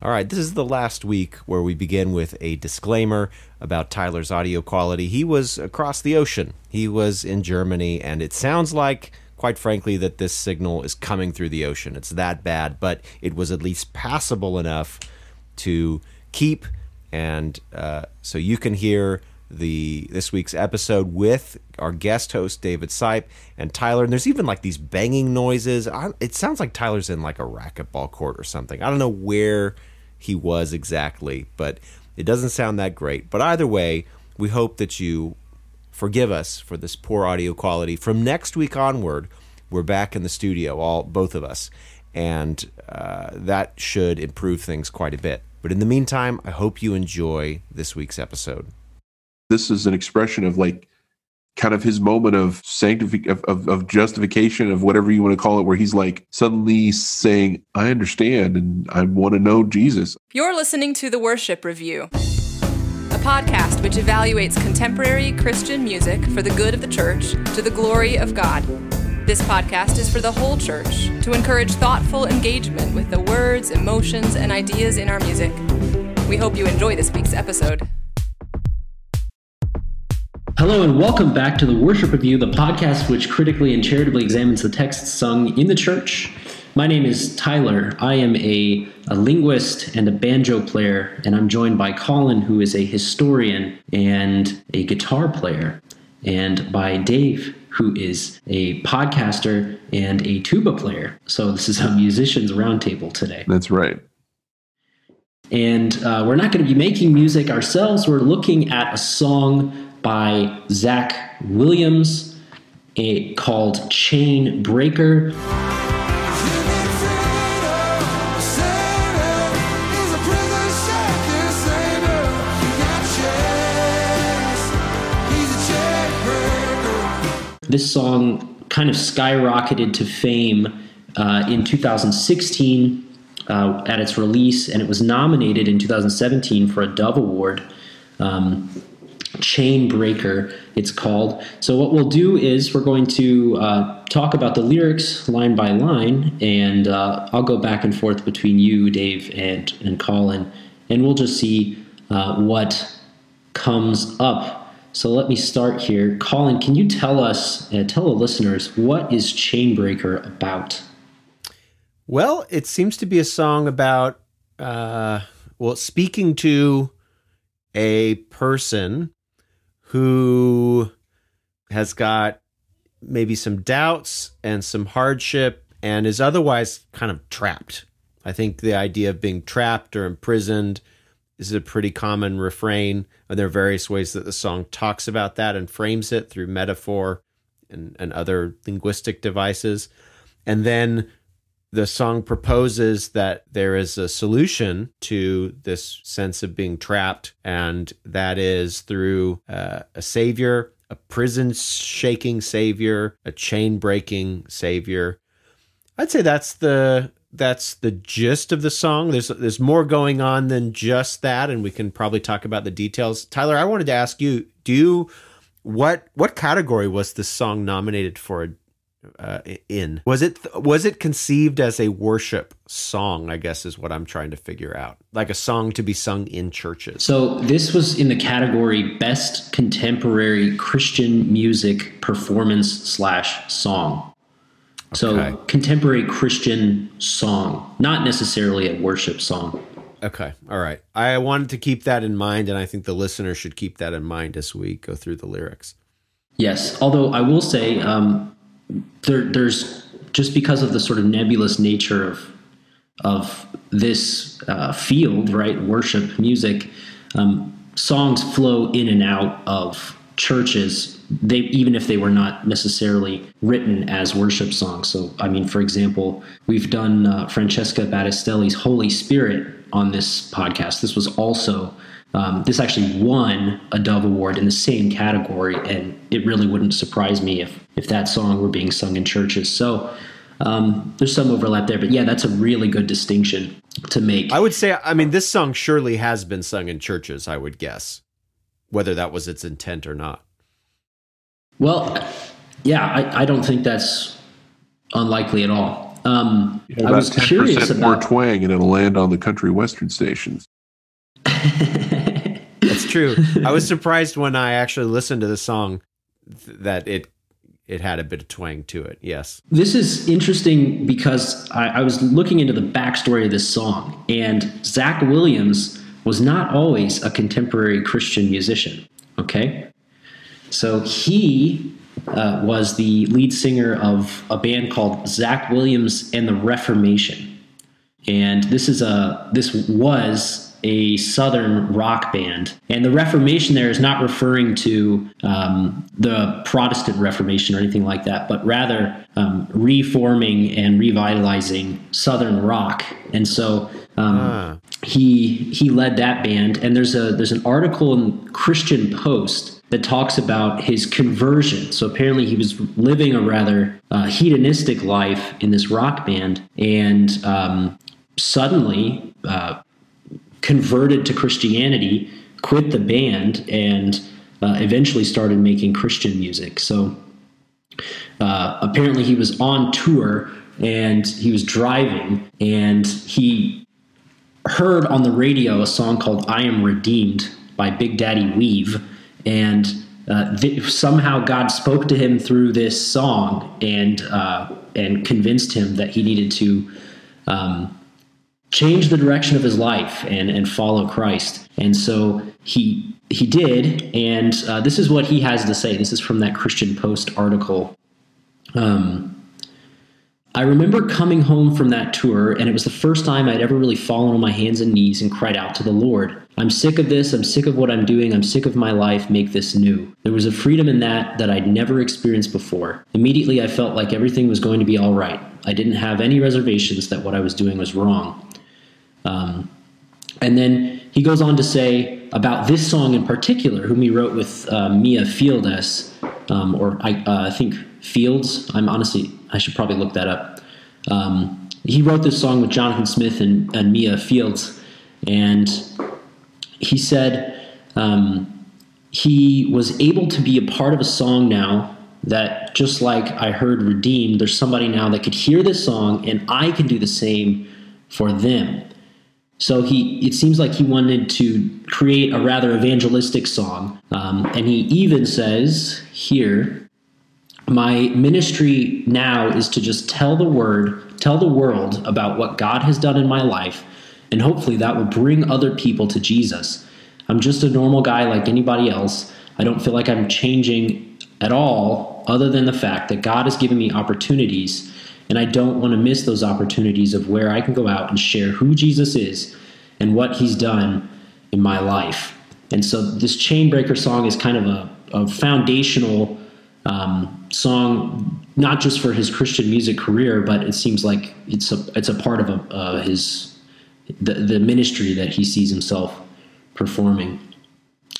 All right, this is the last week where we begin with a disclaimer about Tyler's audio quality. He was across the ocean, he was in Germany, and it sounds like, quite frankly, that this signal is coming through the ocean. It's that bad, but it was at least passable enough to keep, and uh, so you can hear the this week's episode with our guest host David Seip and Tyler. And there's even like these banging noises. I, it sounds like Tyler's in like a racquetball court or something. I don't know where he was exactly, but it doesn't sound that great. But either way, we hope that you forgive us for this poor audio quality. From next week onward, we're back in the studio, all both of us, and uh, that should improve things quite a bit. But in the meantime, I hope you enjoy this week's episode. This is an expression of like kind of his moment of sanctification of, of, of, justification of whatever you want to call it where he's like suddenly saying i understand and i want to know jesus. You're listening to the worship review a podcast which evaluates contemporary christian music for the good of the church to the glory of god. This podcast is for the whole church to encourage thoughtful engagement with the words emotions and ideas in our music. We hope you enjoy this week's episode Hello and welcome back to the Worship Review, the podcast which critically and charitably examines the texts sung in the church. My name is Tyler. I am a, a linguist and a banjo player, and I'm joined by Colin, who is a historian and a guitar player, and by Dave, who is a podcaster and a tuba player. So this is a musicians roundtable today. That's right. And uh, we're not going to be making music ourselves. We're looking at a song by Zach Williams a, called Chain Breaker. This song kind of skyrocketed to fame uh, in 2016 uh, at its release, and it was nominated in 2017 for a Dove Award. Um, Chain Breaker, it's called. So, what we'll do is we're going to uh, talk about the lyrics line by line, and uh, I'll go back and forth between you, Dave, and, and Colin, and we'll just see uh, what comes up. So, let me start here. Colin, can you tell us, uh, tell the listeners, what is Chain Breaker about? Well, it seems to be a song about, uh, well, speaking to a person who has got maybe some doubts and some hardship and is otherwise kind of trapped. I think the idea of being trapped or imprisoned is a pretty common refrain. And there are various ways that the song talks about that and frames it through metaphor and, and other linguistic devices. And then the song proposes that there is a solution to this sense of being trapped, and that is through uh, a savior, a prison shaking savior, a chain breaking savior. I'd say that's the that's the gist of the song. There's there's more going on than just that, and we can probably talk about the details. Tyler, I wanted to ask you: Do you what what category was this song nominated for uh, in. Was it was it conceived as a worship song i guess is what i'm trying to figure out. Like a song to be sung in churches. So this was in the category best contemporary christian music performance slash song. So contemporary christian song not necessarily a worship song. Okay. All right. I wanted to keep that in mind and i think the listener should keep that in mind as we go through the lyrics. Yes. Although i will say um, there, there's just because of the sort of nebulous nature of of this uh, field, right? Worship music, um, songs flow in and out of churches. They even if they were not necessarily written as worship songs. So, I mean, for example, we've done uh, Francesca Battistelli's "Holy Spirit" on this podcast. This was also um, this actually won a Dove Award in the same category, and it really wouldn't surprise me if if that song were being sung in churches. So um, there's some overlap there, but yeah, that's a really good distinction to make. I would say, I mean, this song surely has been sung in churches. I would guess, whether that was its intent or not. Well, yeah, I, I don't think that's unlikely at all. Um, Yeah, I about was curious more twang, and it'll land on the country western stations. That's true. I was surprised when I actually listened to the song th- that it it had a bit of twang to it. Yes. This is interesting because I, I was looking into the backstory of this song, and Zach Williams was not always a contemporary Christian musician. Okay, so he uh, was the lead singer of a band called Zach Williams and the Reformation, and this is a this was a southern rock band. And the reformation there is not referring to um, the protestant reformation or anything like that but rather um, reforming and revitalizing southern rock. And so um, Ah. he he led that band. And there's a there's an article in christian post that talks about his conversion. So apparently he was living a rather uh, hedonistic life in this rock band. And um, suddenly uh, converted to christianity quit the band and uh, eventually started making christian music so uh, apparently he was on tour and he was driving and he heard on the radio a song called I Am Redeemed by Big Daddy Weave. And uh, th- somehow God spoke to him through this song and, uh, and convinced him that he needed to um, change the direction of his life and, and follow Christ. And so he, he did. And uh, this is what he has to say. This is from that Christian Post article. Um, I remember coming home from that tour, and it was the first time I'd ever really fallen on my hands and knees and cried out to the Lord. I'm sick of this. I'm sick of what I'm doing. I'm sick of my life. Make this new. There was a freedom in that that I'd never experienced before. Immediately, I felt like everything was going to be all right. I didn't have any reservations that what I was doing was wrong. Um, and then he goes on to say about this song in particular, whom he wrote with uh, Mia Fieldes, um, or I, uh, I think Fields. I'm honestly, I should probably look that up. Um, he wrote this song with Jonathan Smith and, and Mia Fields, and he said um, he was able to be a part of a song now that just like I heard Redeemed, there's somebody now that could hear this song and I can do the same for them. So he, it seems like he wanted to create a rather evangelistic song, um, and he even says here, "My ministry now is to just tell the word, tell the world about what God has done in my life, and hopefully that will bring other people to Jesus. I'm just a normal guy like anybody else. I don't feel like I'm changing at all, other than the fact that God has given me opportunities." And I don't want to miss those opportunities of where I can go out and share who Jesus is and what he's done in my life. And so this Chainbreaker song is kind of a, a foundational um, song, not just for his Christian music career, but it seems like it's a it's a part of a, uh, his the, the ministry that he sees himself performing.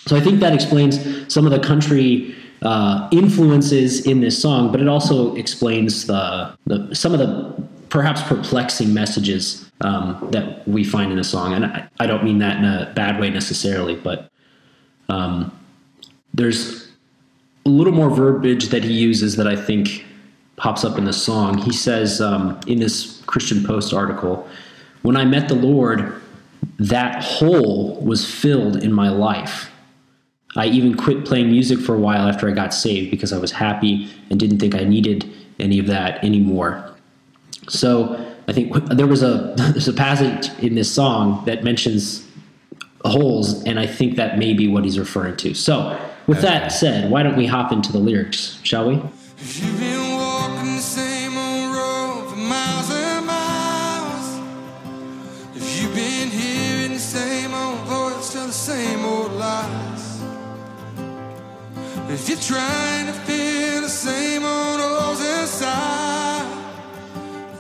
So I think that explains some of the country uh, influences in this song, but it also explains the, the some of the perhaps perplexing messages um, that we find in the song. And I, I, don't mean that in a bad way necessarily, but um, there's a little more verbiage that he uses that I think pops up in the song. He says um, in this Christian Post article, "When I met the Lord, that hole was filled in my life." I even quit playing music for a while after I got saved because I was happy and didn't think I needed any of that anymore. So I think there was a there's a passage in this song that mentions holes, and I think that may be what he's referring to. So with that said, why don't we hop into the lyrics, shall we? If you've been walking the same old road for miles and miles. If you've been hearing the same old voice tell the same old lies. If you're trying to fill the same old holes inside,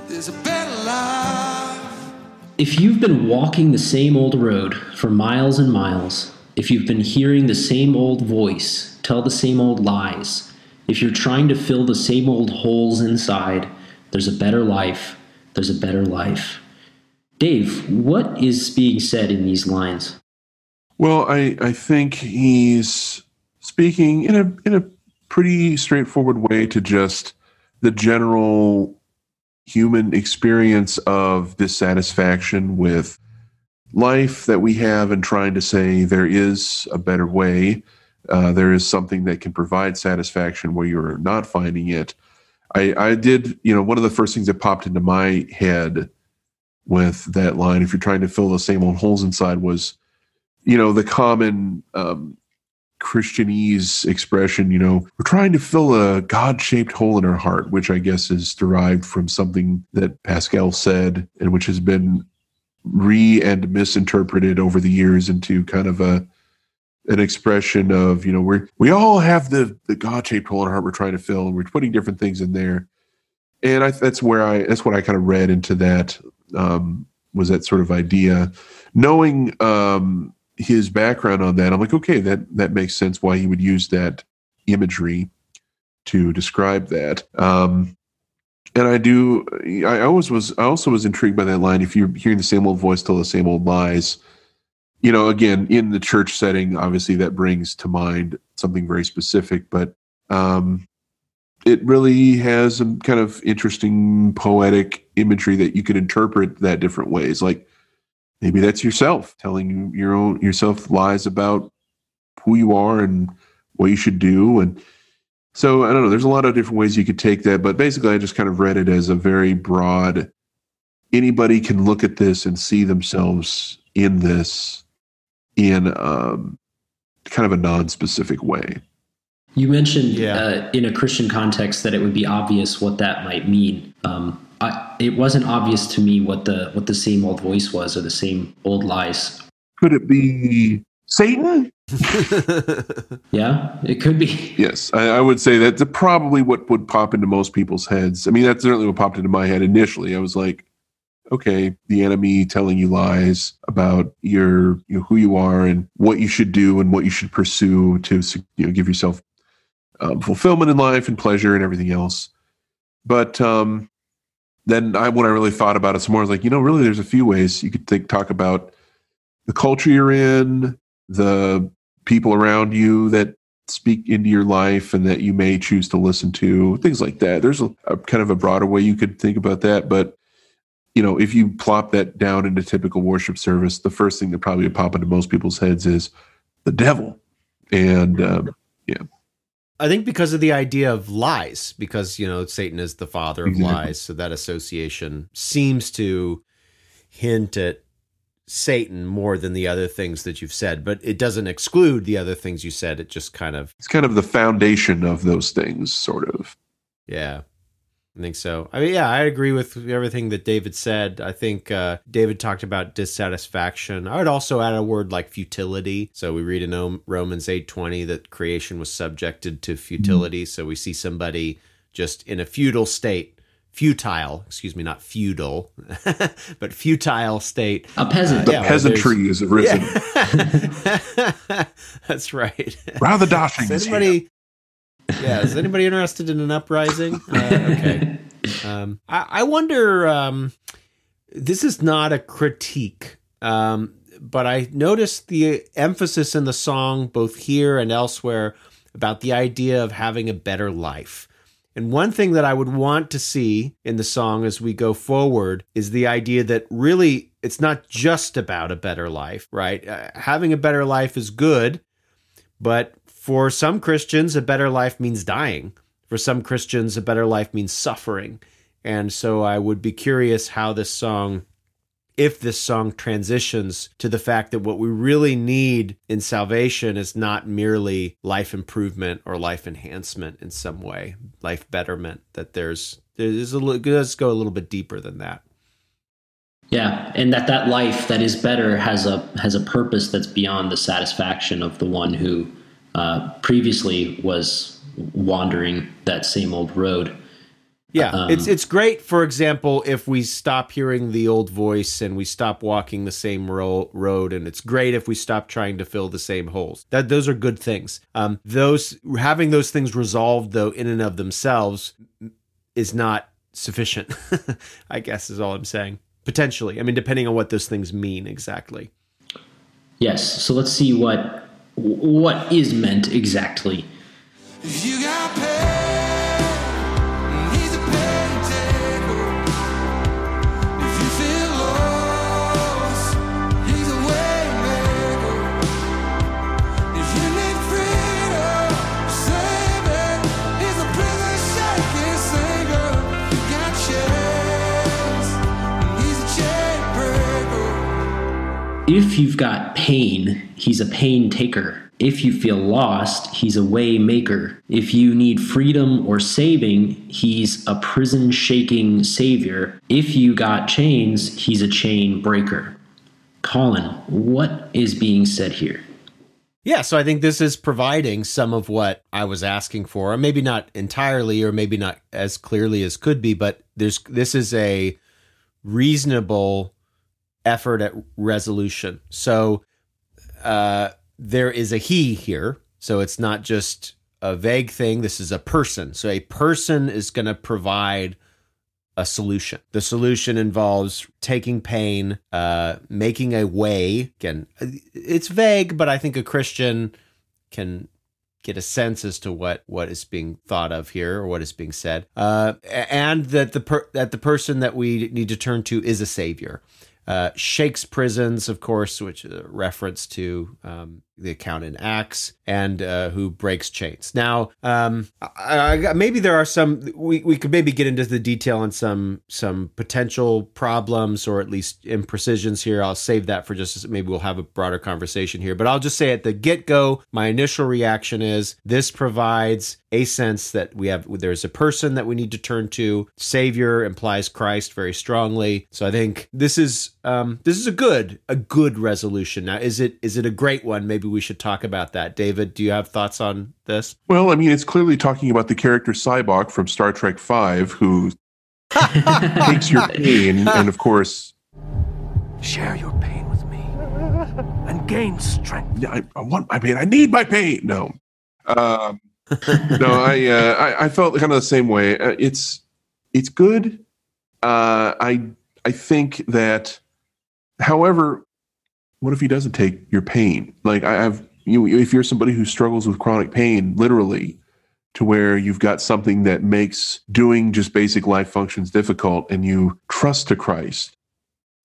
there's a better life. If you've been walking the same old road for miles and miles, if you've been hearing the same old voice tell the same old lies, if you're trying to fill the same old holes inside, there's a better life. There's a better life. Dave, what is being said in these lines? Well, I, I think he's speaking in a in a pretty straightforward way to just the general human experience of dissatisfaction with life that we have and trying to say there is a better way. Uh, there is something that can provide satisfaction where you're not finding it. I, I did, you know, one of the first things that popped into my head with that line, if you're trying to fill the same old holes inside, was, you know, the common um, Christianese expression, you know, we're trying to fill a God shaped hole in our heart, which I guess is derived from something that Pascal said and which has been re and misinterpreted over the years into kind of a an expression of you know we're we all have the the God shaped hole in our heart we're trying to fill and we're putting different things in there, and I that's where I that's what I kind of read into that um, was that sort of idea, knowing um, his background on that. I'm like okay that that makes sense why he would use that imagery to describe that. Um, and I do. I always was. I also was intrigued by that line. If you're hearing the same old voice tell the same old lies, you know, again in the church setting, obviously that brings to mind something very specific. But um, it really has some kind of interesting poetic imagery that you can interpret that different ways. Like maybe that's yourself telling you your own yourself lies about who you are and what you should do and so I don't know. There's a lot of different ways you could take that, but basically, I just kind of read it as a very broad. Anybody can look at this and see themselves in this in um, kind of a non-specific way. You mentioned Yeah. uh, in a Christian context that it would be obvious what that might mean. Um, I, it wasn't obvious to me what the what the same old voice was or the same old lies. Could it be Satan? Yeah, it could be. Yes, I, I would say that's probably what would pop into most people's heads. I mean, that's certainly what popped into my head initially. I was like, okay, the enemy telling you lies about your, you know, who you are and what you should do and what you should pursue to, you know, give yourself um, fulfillment in life and pleasure and everything else. But um, then I, when I really thought about it some more, I was like, you know, really, there's a few ways you could think, talk about the culture you're in, the people around you that speak into your life and that you may choose to listen to, things like that. There's a, a kind of a broader way you could think about that, but you know, if you plop that down into typical worship service, the first thing that probably would pop into most people's heads is the devil. And um, I think because of the idea of lies, because you know Satan is the father of Exactly. lies, so that association seems to hint at Satan more than the other things that you've said, but it doesn't exclude the other things you said. It just kind of it's kind of the foundation of those things, sort of. Yeah. I think so. I mean, yeah, I agree with everything that David said. I think uh, David talked about dissatisfaction. I would also add a word like futility. So we read in Om- Romans eight twenty that creation was subjected to futility. So we see somebody just in a futile state, futile. Excuse me, not feudal, but futile state. A peasant. The Yeah, well, peasantry is arisen. That's right. Rather dashing. Is is anybody? Yeah, is anybody interested in an uprising? Uh, okay. Um, I, I wonder. Um, this is not a critique, um, but I noticed the emphasis in the song, both here and elsewhere, about the idea of having a better life. And one thing that I would want to see in the song as we go forward is the idea that really it's not just about a better life, right? Uh, having a better life is good, but for some Christians, a better life means dying. For some Christians, a better life means suffering. And so I would be curious how this song, if this song transitions to the fact that what we really need in salvation is not merely life improvement or life enhancement in some way, life betterment, that there's, there's a little, let's go a little bit deeper than that. Yeah, and that that life that is better has a has a purpose that's beyond the satisfaction of the one who uh, previously was wandering that same old road. Yeah, Um, it's it's great. For example, if we stop hearing the old voice and we stop walking the same ro- road, and it's great if we stop trying to fill the same holes. That those are good things. Um, those having those things resolved though in and of themselves is not sufficient. I guess is all I'm saying. Potentially, I mean, depending on what those things mean exactly. Yes. So let's see what what is meant exactly. If you've got pain, he's a pain taker. If you feel lost, he's a way maker. If you need freedom or saving, he's a prison shaking savior. If you got chains, he's a chain breaker. Colin, what is being said here? Yeah, so I think this is providing some of what I was asking for. Maybe not entirely or maybe not as clearly as could be, but there's this is a reasonable effort at resolution. So uh there is a he here. So it's not just a vague thing. This is a person. So a person is going to provide a solution. The solution involves taking pain, uh, making a way. Again, it's vague, but I think a Christian can get a sense as to what what is being thought of here or what is being said, uh, and that the per- that the person that we need to turn to is a savior. Uh, shakes prisons, of course, which is a reference to um, the account in Acts, and uh, who breaks chains. Now, um, I, I, maybe there are some. We, we could maybe get into the detail on some some potential problems or at least imprecisions here. I'll save that for just maybe we'll have a broader conversation here. But I'll just say at the get go, my initial reaction is this provides a sense that we have there's a person that we need to turn to. Savior implies Christ very strongly, so I think this is um, this is a good a good resolution. Now, is it is it a great one? Maybe we should talk about that. David, do you have thoughts on this? Well, I mean, it's clearly talking about the character Sybok from Star Trek Five, who takes your pain, and of course, share your pain with me and gain strength. I, I want my pain. I need my pain. No. Um, no, I, uh, I, I felt kind of the same way. Uh, it's it's good. Uh, I I think that, however, what if he doesn't take your pain? Like I have you, if you're somebody who struggles with chronic pain, literally, to where you've got something that makes doing just basic life functions difficult, and you trust to Christ,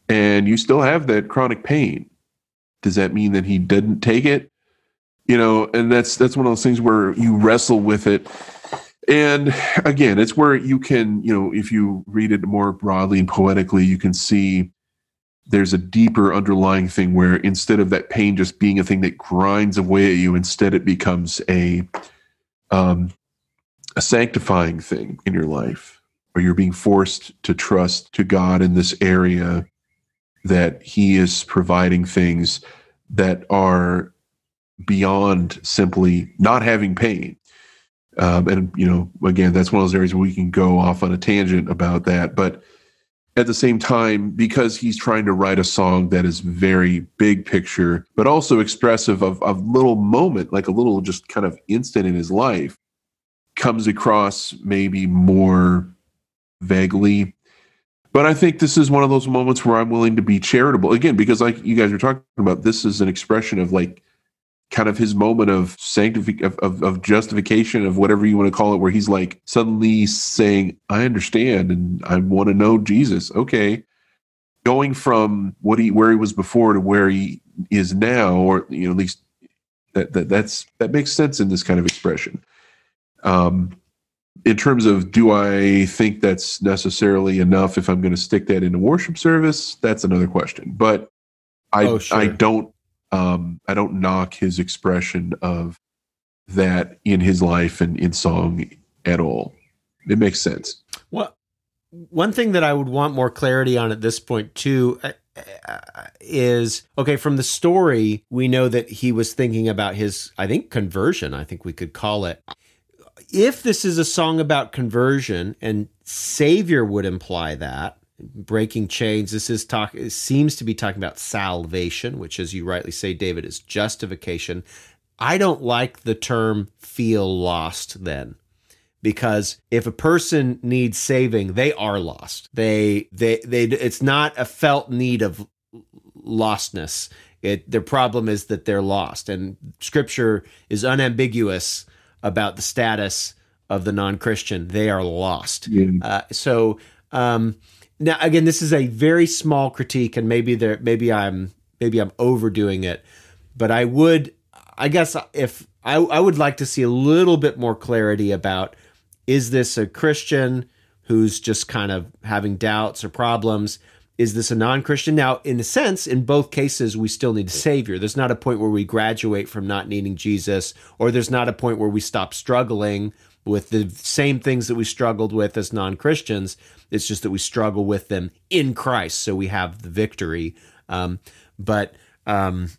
and you still have that chronic pain. Does that mean that he didn't take it? you know and that's that's one of those things where you wrestle with it and again it's where you can you know if you read it more broadly and poetically you can see there's a deeper underlying thing where instead of that pain just being a thing that grinds away at you instead it becomes a um a sanctifying thing in your life where you're being forced to trust to God in this area that he is providing things that are beyond simply not having pain. Um, and you know, again, that's one of those areas where we can go off on a tangent about that. But at the same time, because he's trying to write a song that is very big picture, but also expressive of a little moment, like a little just kind of instant in his life, comes across maybe more vaguely. But I think this is one of those moments where I'm willing to be charitable again, because like you guys were talking about, this is an expression of like kind of his moment of sanctification of, of, of, justification of whatever you want to call it where he's like suddenly saying i understand and i want to know jesus. Okay. Going from what he where he was before to where he is now or you know at least that, that that's that makes sense in this kind of expression. Um in terms of do i think that's necessarily enough if i'm going to stick that in a worship service? That's another question. But i oh, sure. i don't um, I don't knock his expression of that in his life and in song at all. It makes sense. Well, one thing that I would want more clarity on at this point too uh, uh, is okay from the story we know that he was thinking about his I think conversion I think we could call it if this is a song about conversion and savior would imply that breaking chains. This is talk it seems to be talking about salvation, which as you rightly say, David, is justification. I don't like the term feel lost then. Because if a person needs saving, they are lost. They they they it's not a felt need of lostness. It their problem is that they're lost. And scripture is unambiguous about the status of the non-Christian. They are lost. Yeah. Uh, so um, now again this is a very small critique and maybe there maybe i'm maybe i'm overdoing it but i would i guess if i i would like to see a little bit more clarity about is this a christian who's just kind of having doubts or problems is this a non-Christian? Now, in a sense, in both cases, we still need a savior. There's not a point where we graduate from not needing Jesus, or there's not a point where we stop struggling with the same things that we struggled with as non-Christians. It's just that we struggle with them in Christ, so we have the victory. Um, but um,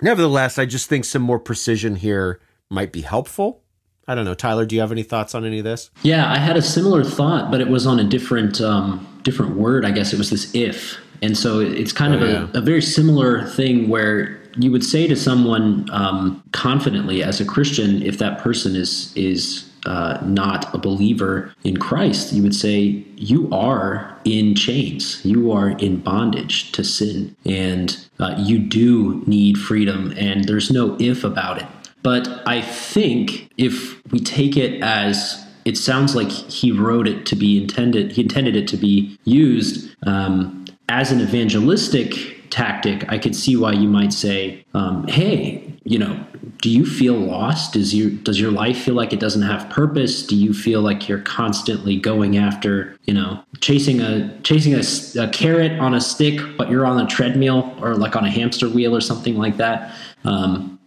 nevertheless, I just think some more precision here might be helpful. I don't know, Tyler. Do you have any thoughts on any of this? Yeah, I had a similar thought, but it was on a different um, different word. I guess it was this if, and so it's kind Oh, of a, a very similar thing where you would say to someone um, confidently as a Christian, if that person is is uh, not a believer in Christ, you would say you are in chains, you are in bondage to sin, and uh, you do need freedom, and there's no if about it. But I think if we take it as it sounds like he wrote it to be intended, he intended it to be used um, as an evangelistic tactic. I could see why you might say, um, "Hey, you know, do you feel lost? Does you does your life feel like it doesn't have purpose? Do you feel like you're constantly going after, you know, chasing a chasing a, a carrot on a stick, but you're on a treadmill or like on a hamster wheel or something like that?" Um,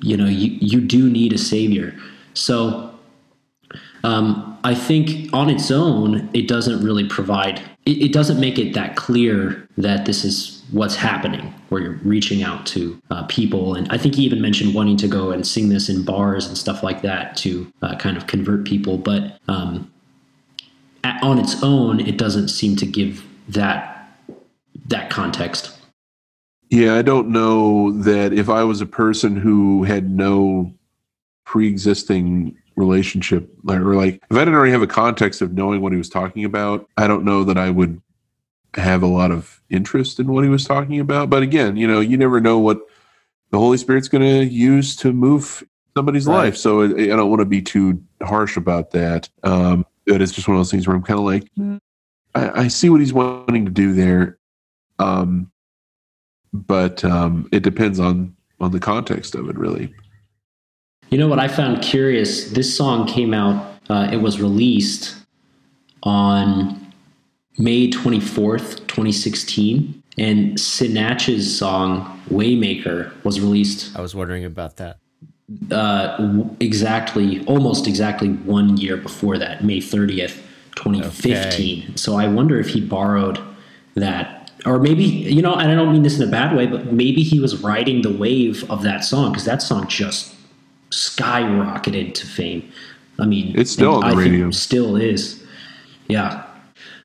you know you, you do need a savior so um, i think on its own it doesn't really provide it, it doesn't make it that clear that this is what's happening where you're reaching out to uh, people. And i think he even mentioned wanting to go and sing this in bars and stuff like that to uh, kind of convert people. But um, a- on its own it doesn't seem to give that that context. Yeah, I don't know that if I was a person who had no pre-existing relationship or like if I didn't already have a context of knowing what he was talking about, I don't know that I would have a lot of interest in what he was talking about. But again, you know, you never know what the Holy Spirit's going to use to move somebody's Right. life. So I, I don't want to be too harsh about that. Um, but it's just one of those things where I'm kind of like, I, I see what he's wanting to do there. Um, but um, it depends on on the context of it, really. You know what I found curious? This song came out, uh, it was released on May 24th, 2016. And Sinach's song, Waymaker, was released I was wondering about that. uh, w- exactly, almost exactly one year before that, May 30th, 2015. So I wonder if he borrowed that. Or maybe, you know, and I don't mean this in a bad way, but maybe he was riding the wave of that song because that song just skyrocketed to fame. I mean, It's still on the I think radio. Still is. Yeah.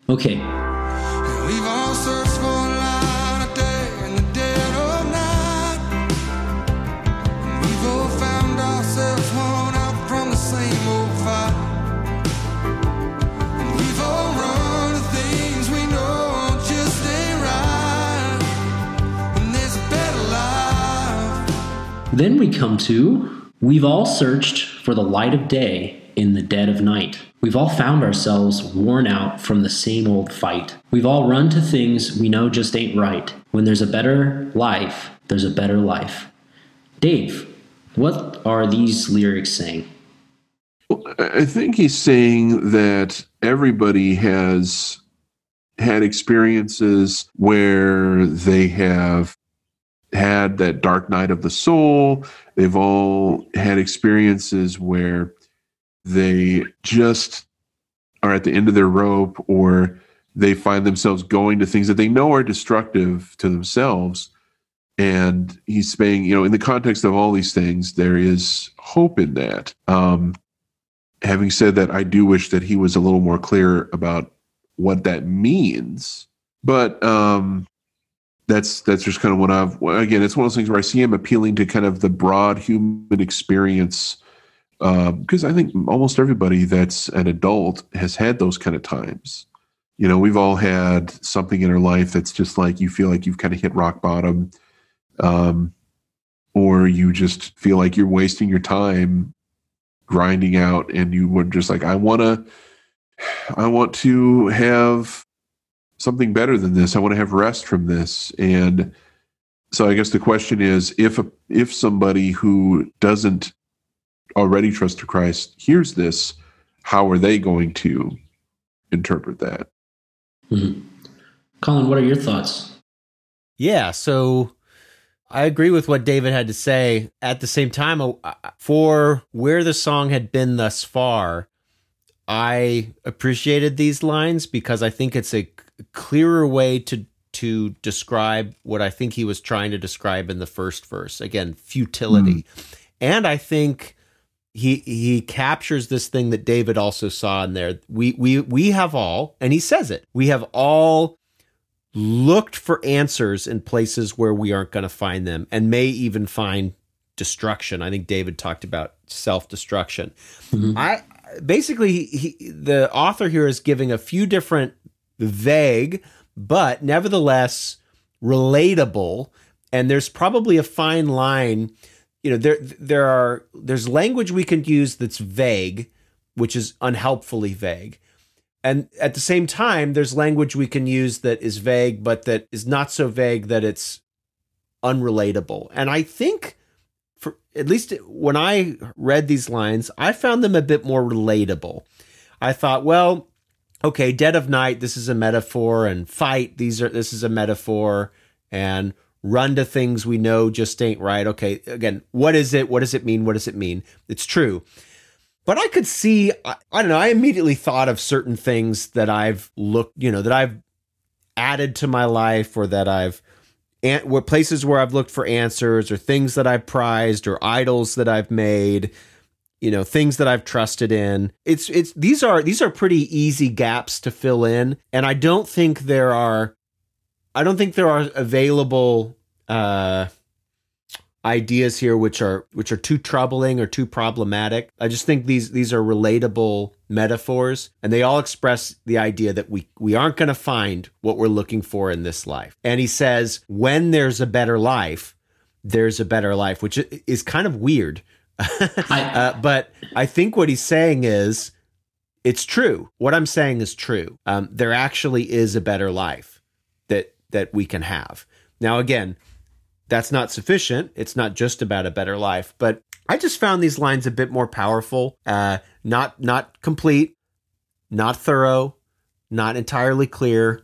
Okay. We've all searched for light of day in the dead of night. We've all found ourselves worn out from the same old fight. And we've all run to things we know just ain't right. And there's a better life. Then we come to We've all searched for the light of day in the dead of night. We've all found ourselves worn out from the same old fight. We've all run to things we know just ain't right. When there's a better life, there's a better life. Dave, what are these lyrics saying? I think he's saying that everybody has had experiences where they have had that dark night of the soul. They've all had experiences where they just are at the end of their rope or they find themselves going to things that they know are destructive to themselves. And he's saying, you know, in the context of all these things, there is hope in that. Um, having said that, I do wish that he was a little more clear about what that means. But um, that's that's just kind of what I've again. It's one of those things where I see him appealing to kind of the broad human experience because I think almost everybody that's an adult has had those kind of times. You know, we've all had something in our life that's just like you feel like you've kind of hit rock bottom, um, or you just feel like you're wasting your time grinding out and you were just like i want to i want to have something better than this i want to have rest from this and so i guess the question is if a, if somebody who doesn't already trust to christ hears this how are they going to interpret that Mhm. Colin, what are your thoughts? Yeah, so I agree with what David had to say. At the same time, uh, for where the song had been thus far, I appreciated these lines because I think it's a clearer way to to describe what I think he was trying to describe in the first verse. Again, futility. And I think he he captures this thing that David also saw in there. We we we have all, and he says it. We have all looked for answers in places where we aren't going to find them and may even find destruction. I think David talked about self-destruction. Mm-hmm. I basically he, the author here is giving a few different vague but nevertheless relatable and there's probably a fine line you know there there are there's language we can use that's vague which is unhelpfully vague. And at the same time there's language we can use that is vague but that is not so vague that it's unrelatable. And i think for at least when i read these lines i found them a bit more relatable. I thought well okay dead of night this is a metaphor and fight these are this is a metaphor and run to things we know just ain't right. Okay again what is it? What does it mean? What does it mean? It's true. But I could see, I, I don't know, I immediately thought of certain things that I've looked, you know, that I've added to my life or that I've, and were places where I've looked for answers or things that I've prized or idols that I've made, you know, things that I've trusted in. It's, it's, these are, these are pretty easy gaps to fill in. And I don't think there are, I don't think there are available, uh, ideas here which are which are too troubling or too problematic. I just think these these are relatable metaphors and they all express the idea that we we aren't going to find what we're looking for in this life. And he says when there's a better life, there's a better life, which is kind of weird. uh, but I think what he's saying is it's true. What I'm saying is true. Um, there actually is a better life that we can have. Now again, that's not sufficient. It's not just about a better life, but I just found these lines a bit more powerful. Uh, not not complete, not thorough, not entirely clear,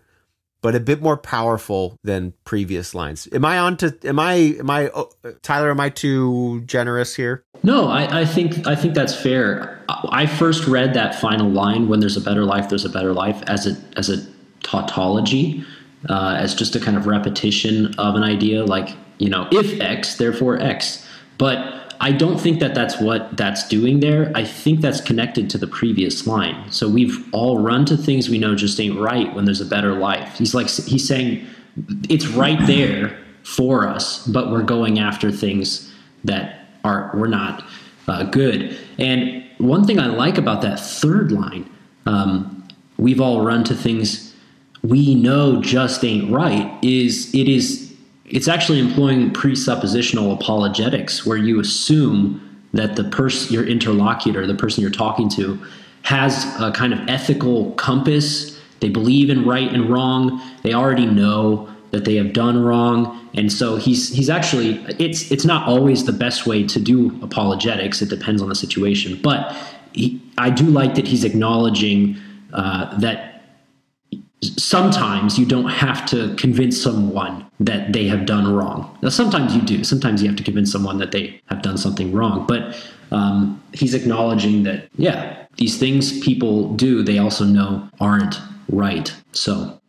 but a bit more powerful than previous lines. Am I on to? Am I? Am I? Oh, Tyler, am I too generous here? No, I, I think I think that's fair. I first read that final line when there's a better life, there's a better life as a as a tautology, uh, as just a kind of repetition of an idea, like you know, if X, therefore X. But I don't think that that's what that's doing there. I think that's connected to the previous line. So we've all run to things we know just ain't right when there's a better life. He's like he's saying it's right there for us, but we're going after things that are we're not uh, good. And one thing I like about that third line, um, we've all run to things we know just ain't right. Is it is it's actually employing presuppositional apologetics where you assume that the person your interlocutor the person you're talking to has a kind of ethical compass. They believe in right and wrong. They already know that they have done wrong. And so he's he's actually it's it's not always the best way to do apologetics. It depends on the situation. But he, i do like that he's acknowledging uh, that sometimes you don't have to convince someone that they have done wrong. Now, sometimes you do. Sometimes you have to convince someone that they have done something wrong. But um, he's acknowledging that, yeah, these things people do, they also know aren't right. So,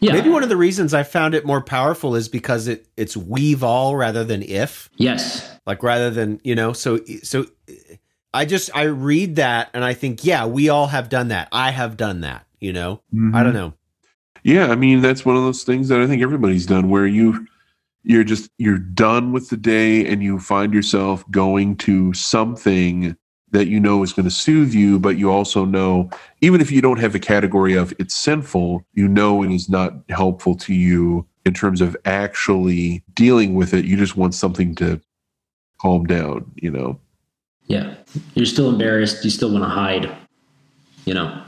yeah. Maybe one of the reasons I found it more powerful is because it it's we've all rather than if. Yes. Like rather than, you know, so so I just I read that and I think, yeah, we all have done that. I have done that, you know. Mm-hmm. I don't know. Yeah, I mean that's one of those things that I think everybody's done where you you're just you're done with the day and you find yourself going to something that you know is going to soothe you but you also know even if you don't have a category of it's sinful you know it is not helpful to you in terms of actually dealing with it you just want something to calm down you know yeah you're still embarrassed you still want to hide you know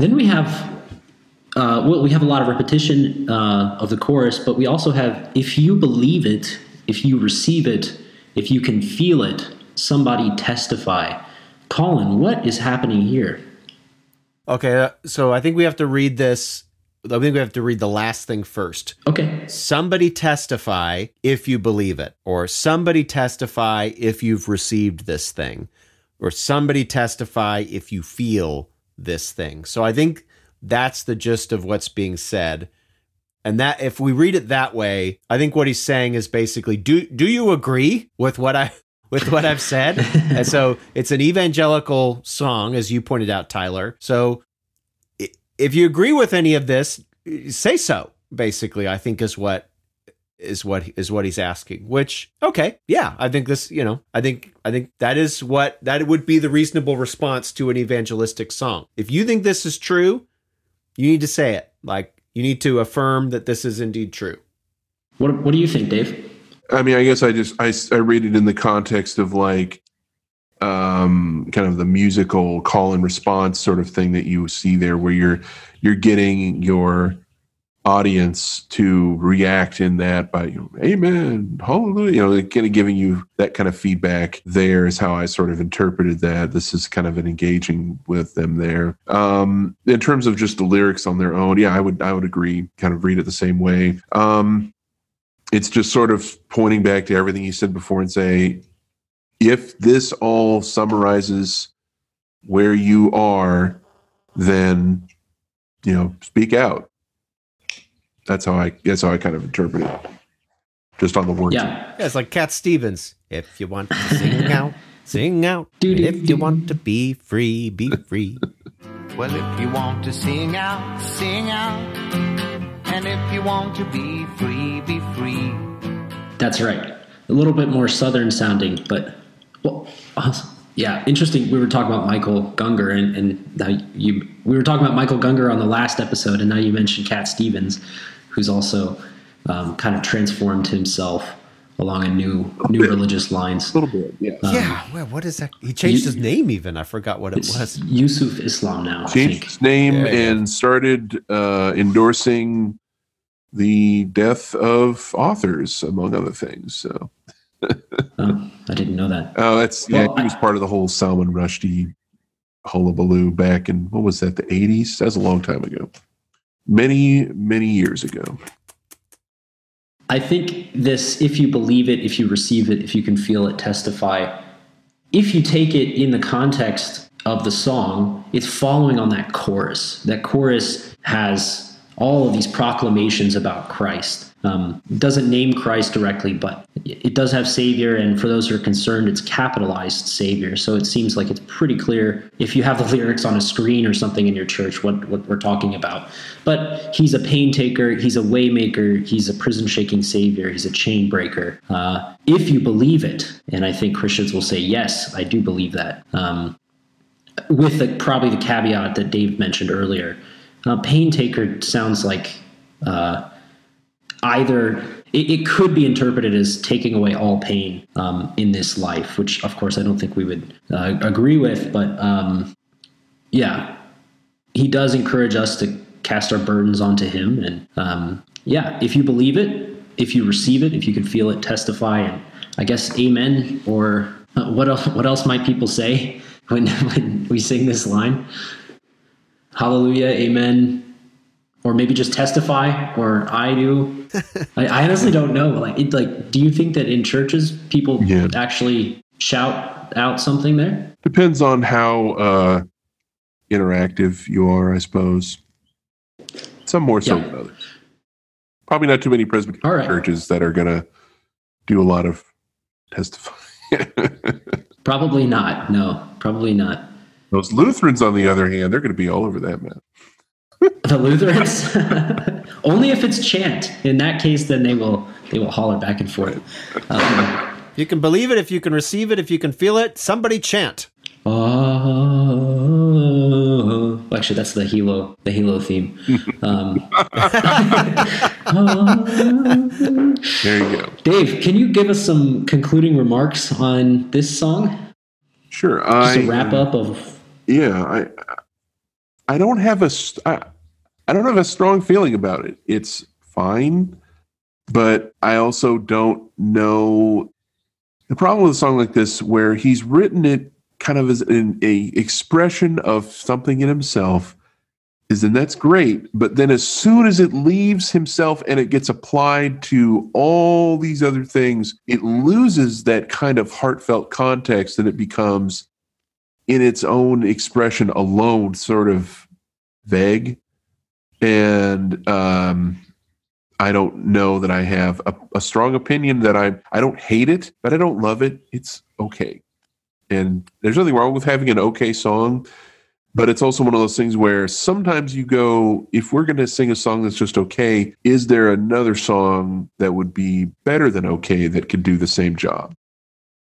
Then we have uh, well, we have a lot of repetition uh, of the chorus, but we also have if you believe it, if you receive it, if you can feel it, somebody testify. Colin, what is happening here? Okay, uh, so I think we have to read this. I think we have to read the last thing first. Okay. Somebody testify if you believe it, or somebody testify if you've received this thing, or somebody testify if you feel this thing. So I think that's the gist of what's being said. And that if we read it that way, I think what he's saying is basically do do you agree with what I with what I've said? and so it's an evangelical song as you pointed out Tyler. So if you agree with any of this, say so. Basically, I think is what is what is what he's asking. Which okay, yeah, I think this. You know, I think I think that is what that would be the reasonable response to an evangelistic song. If you think this is true, you need to say it. Like you need to affirm that this is indeed true. What What do you think, Dave? I mean, I guess I just I, I read it in the context of like um kind of the musical call and response sort of thing that you see there where you're you're getting your audience to react in that by you know, amen hallelujah you know kind of giving you that kind of feedback there is how i sort of interpreted that. This is kind of an engaging with them there. Um in terms of just the lyrics on their own yeah i would i would agree kind of read it the same way. Um it's just sort of pointing back to everything you said before and say if this all summarizes where you are then you know speak out that's how i that's how i kind of interpret it just on the words Yeah. Yeah, it's like Cat Stevens. If you want to sing out, sing out. Do, do, if you want to be free, be free. Well, if you want to sing out, sing out. And if you want to be free, be free. That's right. A little bit more southern sounding, but well, uh, yeah, interesting. We were talking about Michael Gungor, and, and now you we were talking about Michael Gungor on the last episode, and now you mentioned Cat Stevens, who's also um, kind of transformed himself along a new new religious lines. a little bit yeah yeah, well, what is that? He changed you- his name even. I forgot what it was. Yusuf Islam now. I changed think. his name Yeah, yeah. and started uh, endorsing the death of authors among other things so Oh, I didn't know that. Oh, that's yeah. Well, he was I- part of the whole Salman Rushdie hullabaloo back in what was that? The eighties. That's a long time ago. Many many years ago. I think this, if you believe it, if you receive it, if you can feel it, testify. If you take it in the context of the song, it's following on that chorus. That chorus has all of these proclamations about Christ. Um, doesn't name Christ directly, but it does have Savior, and for those who are concerned, it's capitalized Savior. So it seems like it's pretty clear if you have the lyrics on a screen or something in your church what, what we're talking about. But he's a pain taker, he's a waymaker, he's a prison shaking Savior, he's a chain breaker. Uh, if you believe it, and I think Christians will say, yes, I do believe that. Um, with the, probably the caveat that Dave mentioned earlier. Uh, pain taker sounds like uh, either it, it could be interpreted as taking away all pain um, in this life, which of course I don't think we would uh, agree with, but um, yeah, he does encourage us to cast our burdens onto him, and um, yeah, if you believe it, if you receive it, if you can feel it, testify, and I guess amen. Or uh, what else? What else might people say when when we sing this line? Hallelujah, amen, or maybe just testify, or I do. I, I honestly don't know. Like, it, like, do you think that in churches people Yeah. actually shout out something there? Depends on how uh, interactive you are, I suppose. Some more so Yeah. than others. Probably not too many Presbyterian All right. churches that are gonna do a lot of testifying. Probably not. No, probably not. Those Lutherans, on the other hand, they're gonna be all over that, man. The Lutherans, only if it's chant. In that case, then they will they will holler back and forth. Um, you can believe it, if you can receive it, if you can feel it, somebody chant. oh, actually, that's the Halo the Halo theme. Um, There you go. Dave, can you give us some concluding remarks on this song? Sure. Just I a wrap up of yeah i i don't have a I, I don't have a strong feeling about it. It's fine, but I also don't know the problem with a song like this where he's written it kind of as an a expression of something in himself is then that's great but then as soon as it leaves himself and it gets applied to all these other things it loses that kind of heartfelt context and it becomes in its own expression alone sort of vague and um I don't know that I have a, a strong opinion that I I don't hate it, but I don't love it. It's okay. And there's nothing wrong with having an okay song, but it's also one of those things where sometimes you go, if we're going to sing a song that's just okay, is there another song that would be better than okay that could do the same job?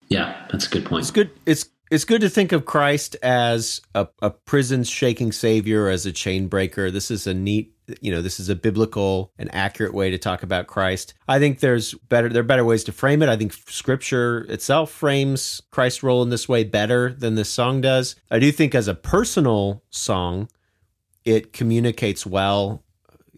Yeah, that's a good point. It's good. It's it's good to think of Christ as a, a prison shaking savior, as a chain breaker. This is a neat, you know, this is a biblical and accurate way to talk about Christ. I think there's better there are better ways to frame it. I think Scripture itself frames Christ's role in this way better than this song does. I do think as a personal song, it communicates well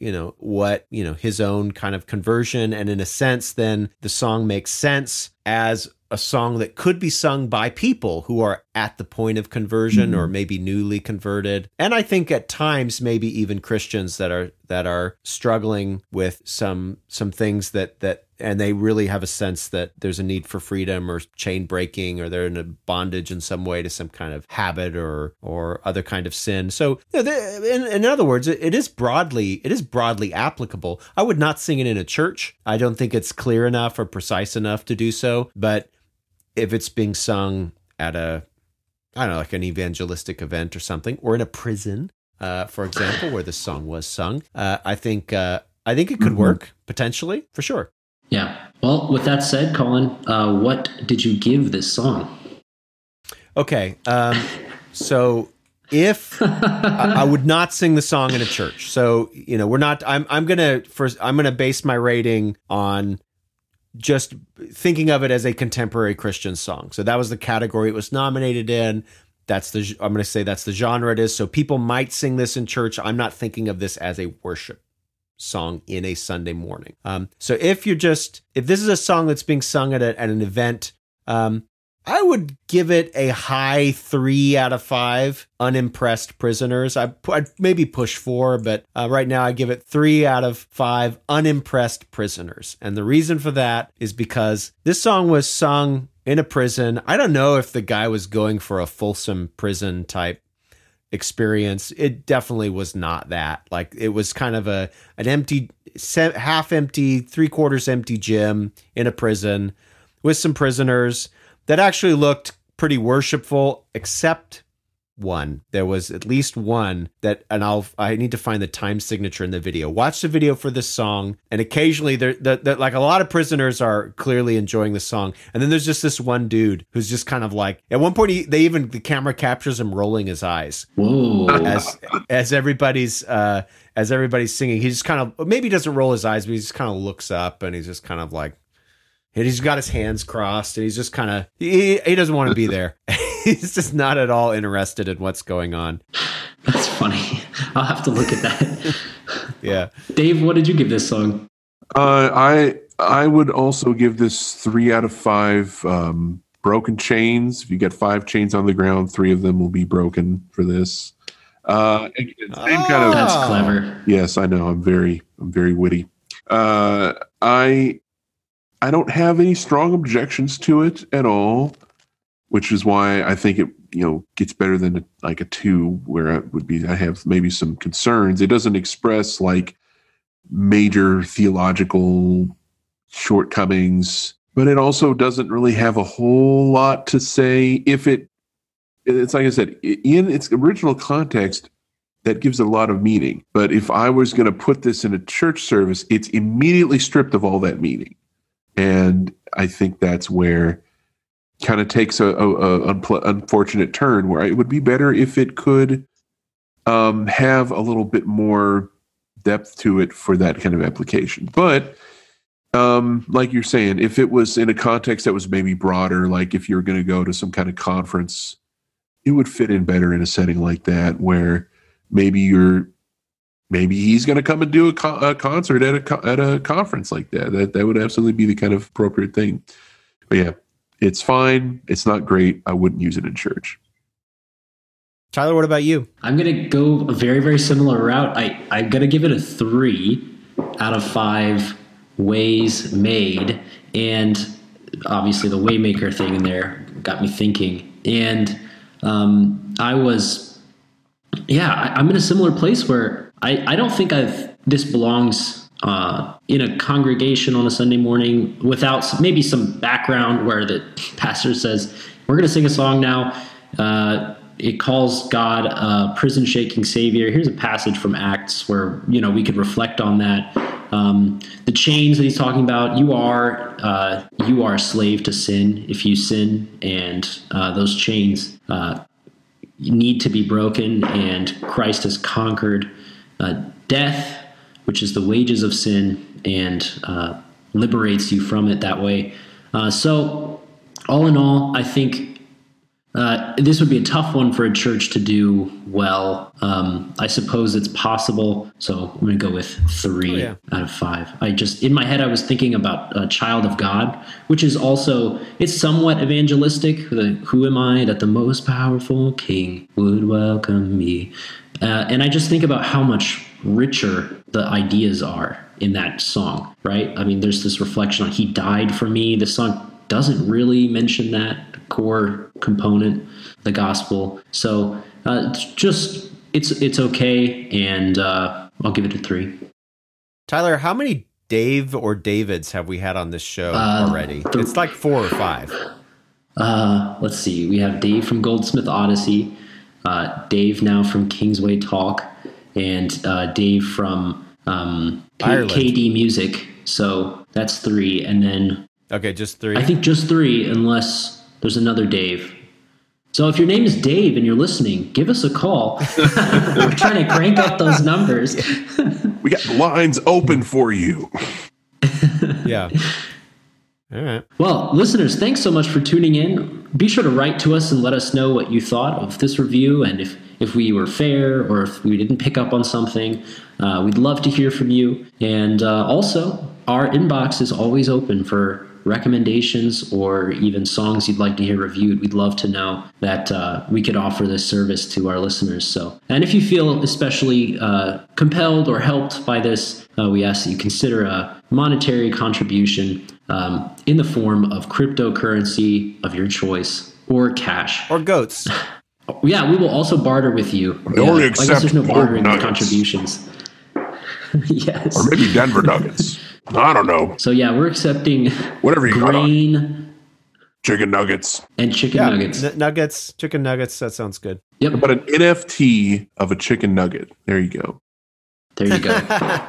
you know what you know his own kind of conversion and in a sense then the song makes sense as a song that could be sung by people who are at the point of conversion or mm-hmm. maybe newly converted. And i think at times maybe even christians that are that are struggling with some some things that that and they really have a sense that there's a need for freedom or chain breaking or they're in a bondage in some way to some kind of habit or or other kind of sin. So you know, in, in other words it, it is broadly it is broadly applicable. I would not sing it in a church. I don't think it's clear enough or precise enough to do so. But if it's being sung at a I don't know, like an evangelistic event or something, or in a prison, uh, for example, where the song was sung, uh, I think uh, I think it could work potentially for sure. Yeah. Well, with that said, Colin, uh, what did you give this song? Okay, um, so if I, I would not sing the song in a church, so you know we're not. I'm I'm gonna first. I'm gonna base my rating on just thinking of it as a contemporary Christian song. So that was the category it was nominated in. That's the I'm going to say that's the genre it is. So people might sing this in church. I'm not thinking of this as a worship song in a Sunday morning. Um, so if you're just if this is a song that's being sung at, a, at an event, um, I would give it a high three out of five. Unimpressed prisoners. I, I'd maybe push four, but uh, right now I give it three out of five. Unimpressed prisoners, and the reason for that is because this song was sung in a prison. I don't know if the guy was going for a Folsom prison type experience. It definitely was not that. Like it was kind of a an empty, half empty, three quarters empty gym in a prison with some prisoners that actually looked pretty worshipful, except one. There was at least one that, and I'll I need to find the time signature in the video. Watch the video for this song, and occasionally there, the, the, like a lot of prisoners are clearly enjoying the song, and then there's just this one dude who's just kind of like at one point he, they even the camera captures him rolling his eyes Whoa. as as everybody's uh as everybody's singing he just kind of maybe he doesn't roll his eyes but he just kind of looks up and he's just kind of like and he's got his hands crossed and he's just kind of he, he doesn't want to be there he's just not at all interested in what's going on That's funny. I'll have to look at that. yeah Dave, what did you give this song? Uh, I I would also give this three out of five um, broken chains. If you get five chains on the ground, three of them will be broken for this. Uh, again, same kind of That's Oh. clever. Yes, I know. I'm very, I'm very witty. Uh, I, I don't have any strong objections to it at all, which is why I think it, you know, gets better than like a two, where I would be. I have maybe some concerns. It doesn't express like major theological shortcomings, but it also doesn't really have a whole lot to say. If it, it's like I said, in its original context, that gives a lot of meaning. But if I was going to put this in a church service, it's immediately stripped of all that meaning. And I think that's where kind of takes a, a, a unpl- unfortunate turn where it would be better if it could um, have a little bit more depth to it for that kind of application. But um, like you're saying, if it was in a context that was maybe broader, like if you're going to go to some kind of conference, it would fit in better in a setting like that where maybe you're maybe he's going to come and do a, co- a concert at a co- at a conference like that. That that would absolutely be the kind of appropriate thing. But yeah, it's fine. It's not great. I wouldn't use it in church. Tyler, what about you? I'm gonna go a very very similar route. I I'm gonna give it a three out of five ways made, and obviously the waymaker thing in there got me thinking. And um, I was, yeah, I, I'm in a similar place where I I don't think I've this belongs uh, in a congregation on a Sunday morning without maybe some background where the pastor says, We're going to sing a song now. Uh, it calls God a prison shaking savior. Here's a passage from Acts where, you know, we could reflect on that. Um, the chains that he's talking about, you are uh, you are a slave to sin if you sin, and uh, those chains uh, need to be broken, and Christ has conquered uh, death, which is the wages of sin, and uh, liberates you from it that way. Uh, so, all in all, I think uh, this would be a tough one for a church to do well. Um, I suppose it's possible. So I'm going to go with three Oh, yeah. out of five. I just, in my head, I was thinking about a Child of God, which is also, it's somewhat evangelistic. The, Who am I that the most powerful king would welcome me? Uh, and I just think about how much richer the ideas are in that song, right? I mean, there's this reflection on He died for me. The song doesn't really mention that core component, the gospel. So uh, it's just it's it's okay, and uh, I'll give it a three. Tyler, how many Dave or Davids have we had on this show Uh, already? th- it's like four or five. Uh, let's see. We have Dave from Goldsmith Odyssey, uh, Dave now from King's Way Talk, and uh, Dave from um, K- KD Music. So that's three, and then Okay, just three. I think just three, unless there's another Dave. So if your name is Dave and you're listening, give us a call. We're trying to crank up those numbers. We got lines open for you. yeah. All right. Well, listeners, thanks so much for tuning in. Be sure to write to us and let us know what you thought of this review and if, if we were fair or if we didn't pick up on something. Uh, we'd love to hear from you. And uh, also, our inbox is always open for recommendations or even songs you'd like to hear reviewed. We'd love to know that uh, we could offer this service to our listeners. So, and if you feel especially uh, compelled or helped by this, uh, we ask that you consider a monetary contribution um, in the form of cryptocurrency of your choice or cash. Or goats. Yeah, we will also barter with you. We only Yeah, I guess there's no bartering with nuggets. contributions. yes. Or maybe Denver Nuggets. I don't know. So yeah, we're accepting Whatever you got on. grain Chicken nuggets. and chicken Yeah. nuggets. N- nuggets, chicken nuggets. That sounds good. Yep. But an NFT of a chicken nugget. There you go. There you go.